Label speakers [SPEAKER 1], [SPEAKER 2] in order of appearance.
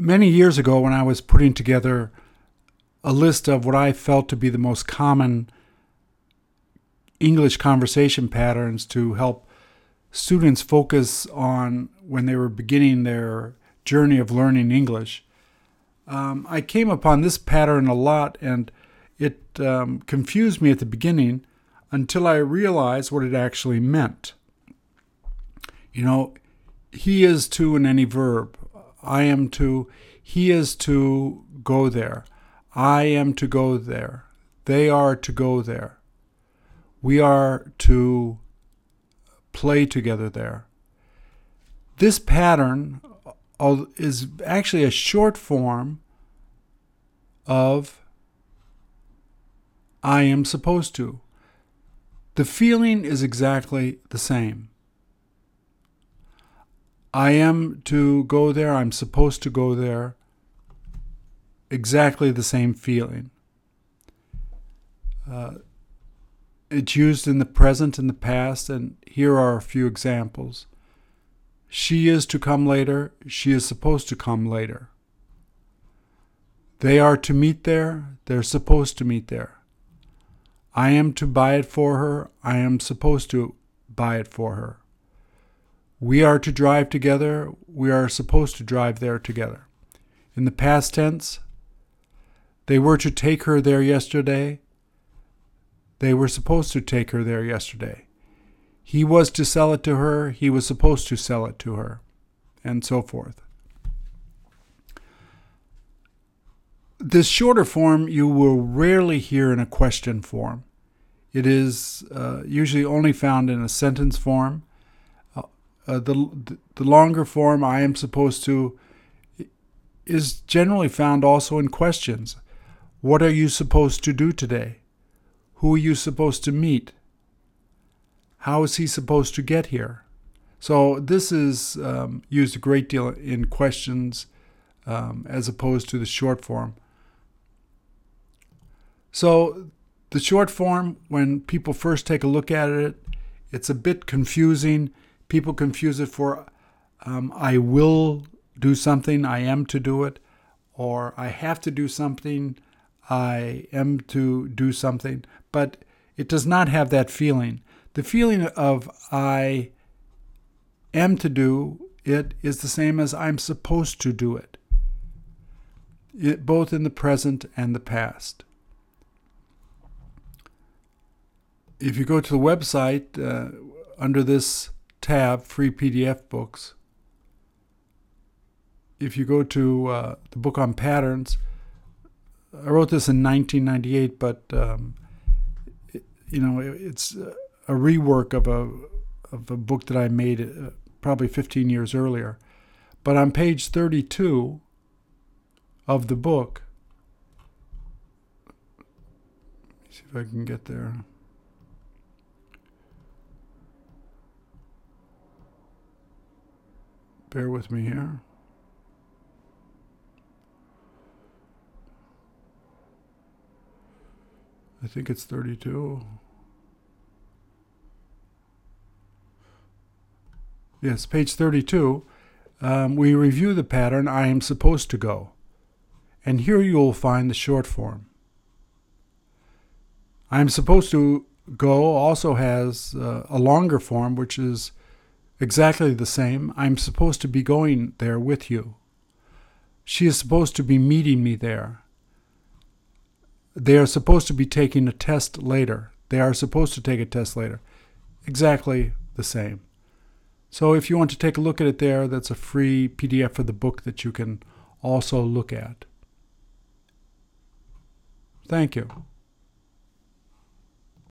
[SPEAKER 1] many years ago, when I was putting together a list of what I felt to be the most common English conversation patterns to help students focus on when they were beginning their journey of learning English, um, I came upon this pattern a lot and it um, confused me at the beginning until I realized what it actually meant. You know, he is to in any verb. I am to, he is to go there. I am to go there. They are to go there. We are to play together there. This pattern uh, uh, is actually a short form of I am supposed to. The feeling is exactly the same. I am to go there, I'm supposed to go there. Exactly the same feeling. Uh, it's used in the present and the past, and here are a few examples. She is to come later, she is supposed to come later. They are to meet there, they're supposed to meet there. I am to buy it for her, I am supposed to buy it for her. We are to drive together, we are supposed to drive there together. In the past tense, they were to take her there yesterday, they were supposed to take her there yesterday. He was to sell it to her, he was supposed to sell it to her, and so forth. This shorter form you will rarely hear in a question form. It is uh, usually only found in a sentence form. Uh, the, the longer form, I am supposed to, is generally found also in questions. What are you supposed to do today? Who are you supposed to meet? How is he supposed to get here? So this is um, used a great deal in questions um, as opposed to the short form. So the short form, when people first take a look at it, it's a bit confusing. People confuse it for um, I will do something, I am to do it, or I have to do something, I am to do something, but it does not have that feeling. The feeling of I am to do it is the same as I'm supposed to do it, it both in the present and the past. If you go to the website uh, under this tab, free PDF books, if you go to uh, the book on patterns, I wrote this in 1998, but um, it, you know it, it's a rework of a of a book that I made uh, probably 15 years earlier. But on page 32 of the book, see if I can get there. Bear with me here. I think it's 32. Yes, page 32. Um, we review the pattern I am supposed to go. And here you will find the short form. I am supposed to go also has uh, a longer form, which is exactly the same. I'm supposed to be going there with you. She is supposed to be meeting me there. They are supposed to be taking a test later. They are supposed to take a test later. Exactly the same. So if you want to take a look at it there, that's a free PDF of the book that you can also look at. Thank you.